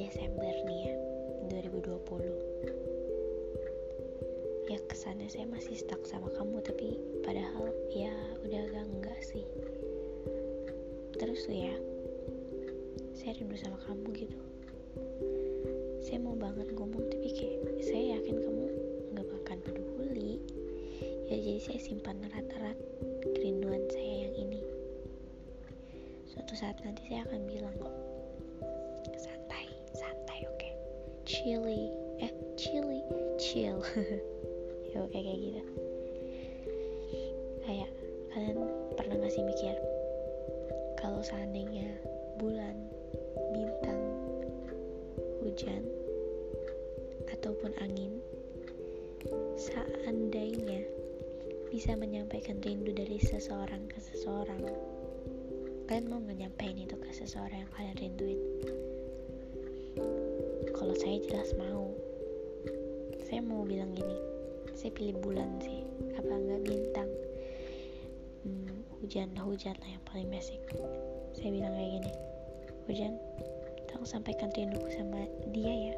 1 Desember nih ya 2020 ya kesannya saya masih stuck sama kamu tapi padahal ya udah agak enggak sih. Terus tuh ya saya rindu sama kamu gitu. Saya mau banget ngomong tapi kayak saya yakin kamu nggak bakal peduli. Ya jadi saya simpan erat-erat kerinduan saya yang ini. Suatu saat nanti saya akan bilang kok chili. Eh chili chill. Ya oke kayak gitu. Kayak kalian pernah gak sih mikir kalau seandainya bulan bintang hujan ataupun angin seandainya bisa menyampaikan rindu dari seseorang ke seseorang kalian mau nyampaikan itu ke seseorang yang kalian rinduin kalau saya jelas mau. Saya mau bilang gini saya pilih bulan sih. Apa enggak bintang? Hmm, hujan hujan lah yang paling basic. Saya bilang kayak gini hujan tolong sampaikan rinduku sama dia ya.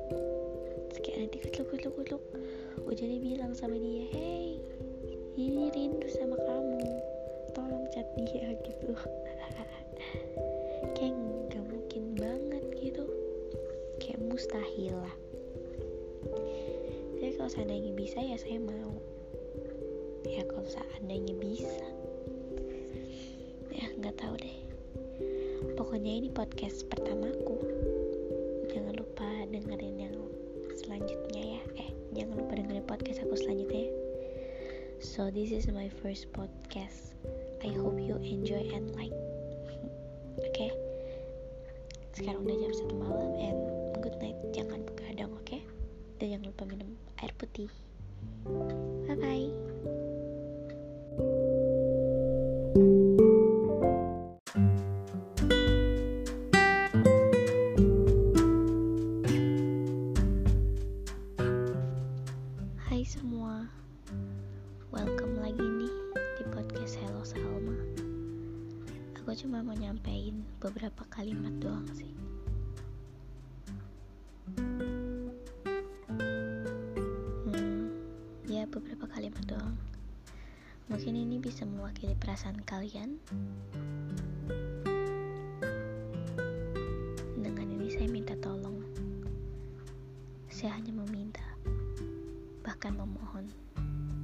Sekian nanti kutluk kutluk kutluk hujannya bilang sama dia hey ini rindu sama kamu. Tolong chat dia gitu mustahil lah. Jadi kalau seandainya bisa ya saya mau. Ya kalau seandainya bisa. Ya nggak tahu deh. Pokoknya ini podcast pertamaku. Jangan lupa dengerin yang selanjutnya ya. Eh jangan lupa dengerin podcast aku selanjutnya ya. so this is my first podcast. I hope you enjoy and like. Oke okay? sekarang udah jam satu malam and good night. Jangan begadang oke? Okay? dan jangan lupa minum air putih. Bye bye Hai semua. Welcome lagi nih di podcast Hello Salma. Aku cuma mau nyampein beberapa kalimat doang sih bisa mewakili perasaan kalian. Dengan ini saya minta tolong. Saya hanya meminta, bahkan memohon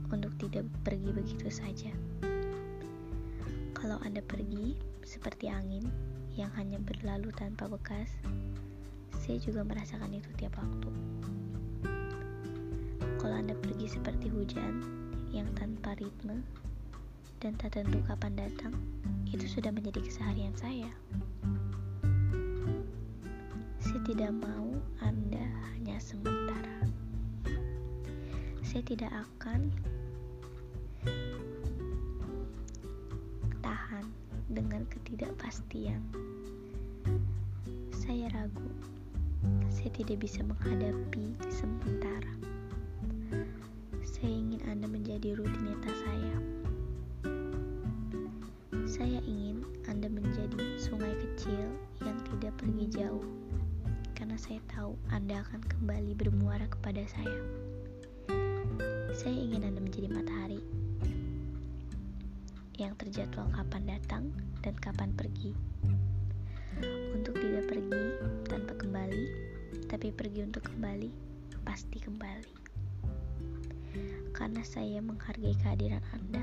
untuk tidak pergi begitu saja. Kalau Anda pergi seperti angin yang hanya berlalu tanpa bekas, saya juga merasakan itu tiap waktu. Kalau Anda pergi seperti hujan yang tanpa ritme dan tak tentu kapan datang, itu sudah menjadi keseharian saya. Saya tidak mau Anda hanya sementara. Saya tidak akan tahan dengan ketidakpastian. Saya ragu. Saya tidak bisa menghadapi sementara. Saya ingin Anda menjadi rutinitas kecil yang tidak pergi jauh, karena saya tahu Anda akan kembali bermuara kepada saya. Saya ingin Anda menjadi matahari yang terjadwal kapan datang dan kapan pergi. Untuk tidak pergi tanpa kembali, tapi pergi untuk kembali, pasti kembali karena saya menghargai kehadiran Anda.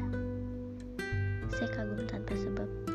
Saya kagum tanpa sebab.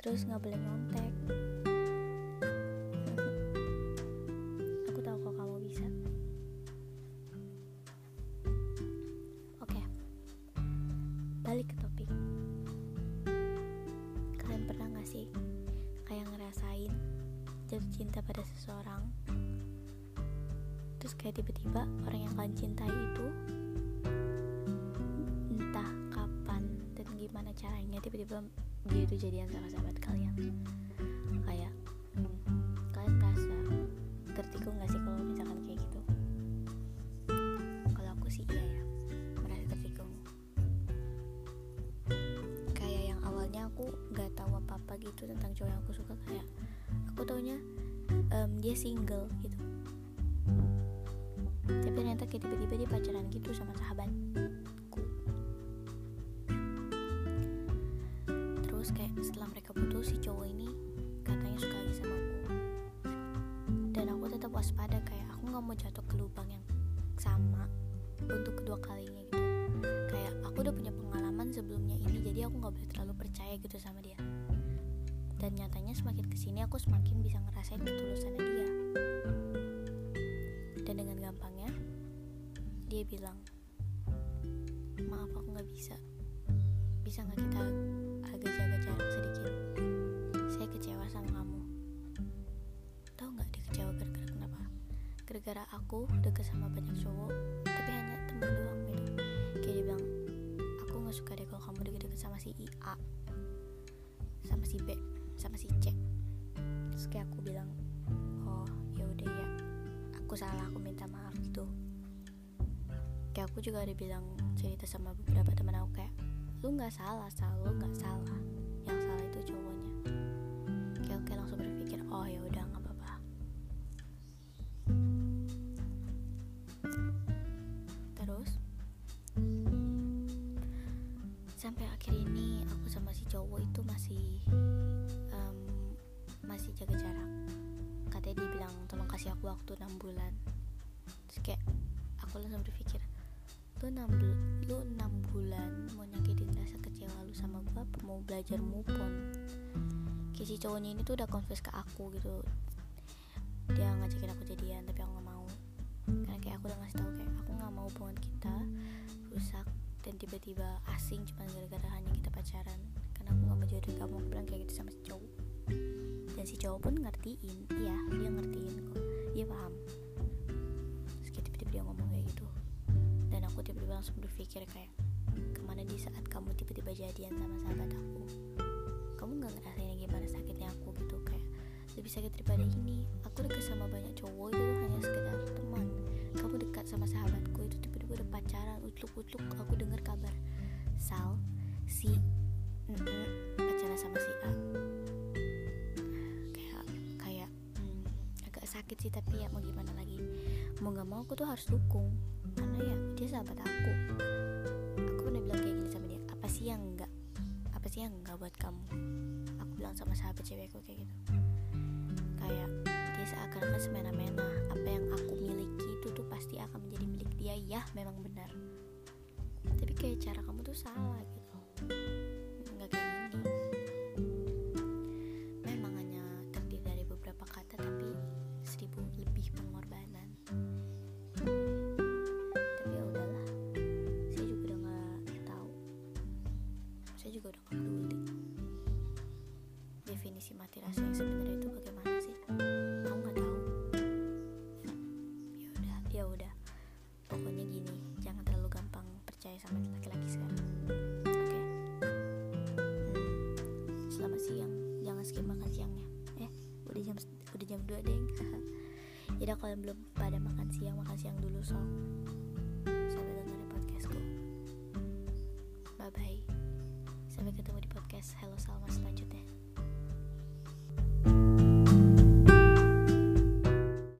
terus nggak boleh nyontek. Aku tahu kok kamu bisa. Oke balik ke topik. Kalian pernah gak sih kayak ngerasain jatuh cinta pada seseorang? Terus kayak tiba-tiba orang yang kalian cintai itu entah kapan dan gimana caranya tiba-tiba dia itu jadian sama sahabat kalian. Kayak hmm, kalian merasa tertikung gak sih kalau misalkan kayak gitu? Kalau aku sih iya ya merasa tertikung kayak yang awalnya aku gak tahu apa-apa gitu tentang cowok yang aku suka kayak aku taunya um, dia single gitu. Tapi ternyata kayak tiba-tiba dia pacaran gitu sama sahabatku setelah mereka putus si cowok ini katanya suka lagi sama aku. Dan aku tetap waspada kayak aku nggak mau jatuh ke lubang yang sama untuk kedua kalinya gitu. Kayak aku udah punya pengalaman sebelumnya ini jadi aku nggak boleh terlalu percaya gitu sama dia. Dan nyatanya semakin ke sini aku semakin bisa ngerasain ketulusannya dia. Dan dengan gampangnya dia bilang maaf aku nggak bisa. Bisa nggak kita gara-gara aku deket sama banyak cowok tapi hanya temen doang gitu kayak dia bilang aku nggak suka deh kalau kamu deket-deket sama si A sama si B sama si C. Terus kayak aku bilang oh ya udah ya aku salah aku minta maaf gitu. Kayak aku juga ada bilang cerita sama beberapa teman aku kayak lu nggak salah salah lu nggak salah. Yang salah itu cowoknya. Kayak oke langsung berpikir oh ya udah sampai akhir ini aku sama si cowok itu masih um, masih jaga jarak. Katanya dia bilang tolong kasih aku waktu 6 bulan. Terus kayak aku langsung berpikir lu 6, bul- lu 6 bulan mau nyakitin rasa kecewa lu sama gue apa mau belajar move on? Kayak si cowoknya ini tuh udah confess ke aku gitu. Dia ngajakin aku jadian tapi aku gak mau. Karena kayak aku udah ngasih tau kayak aku gak mau hubungan kita rusak dan tiba-tiba asing cuma gara-gara hanya kita pacaran. Karena aku gak mau jodohin kamu. Aku bilang kayak gitu sama si cowok. Dan si cowok pun ngertiin. Iya dia ngertiin kok. Dia paham. Terus tiba-tiba dia ngomong kayak gitu. Dan aku tiba-tiba langsung berpikir kayak ke mana di saat kamu tiba-tiba jadian sama sahabat aku? Kamu nggak ngerasain gimana sakitnya aku gitu? Kayak lebih sakit daripada ini. Aku dekat sama banyak cowok sakit sih tapi ya mau gimana lagi. Mau nggak mau aku tuh harus dukung karena ya dia sahabat aku. Aku pernah bilang kayak gini sama dia apa sih yang enggak apa sih yang enggak buat kamu? Aku bilang sama sahabat cewekku kayak gitu. Kayak dia seakan-akan semena-mena apa yang aku miliki itu tuh pasti akan menjadi milik dia. Ya memang benar. Tapi kayak cara kamu tuh salah gitu udah jam udah jam 2 deh Jadi kalau belum pada makan siang makan siang dulu so sampai dengerin podcastku. Bye bye sampai ketemu di podcast Hello Salma selanjutnya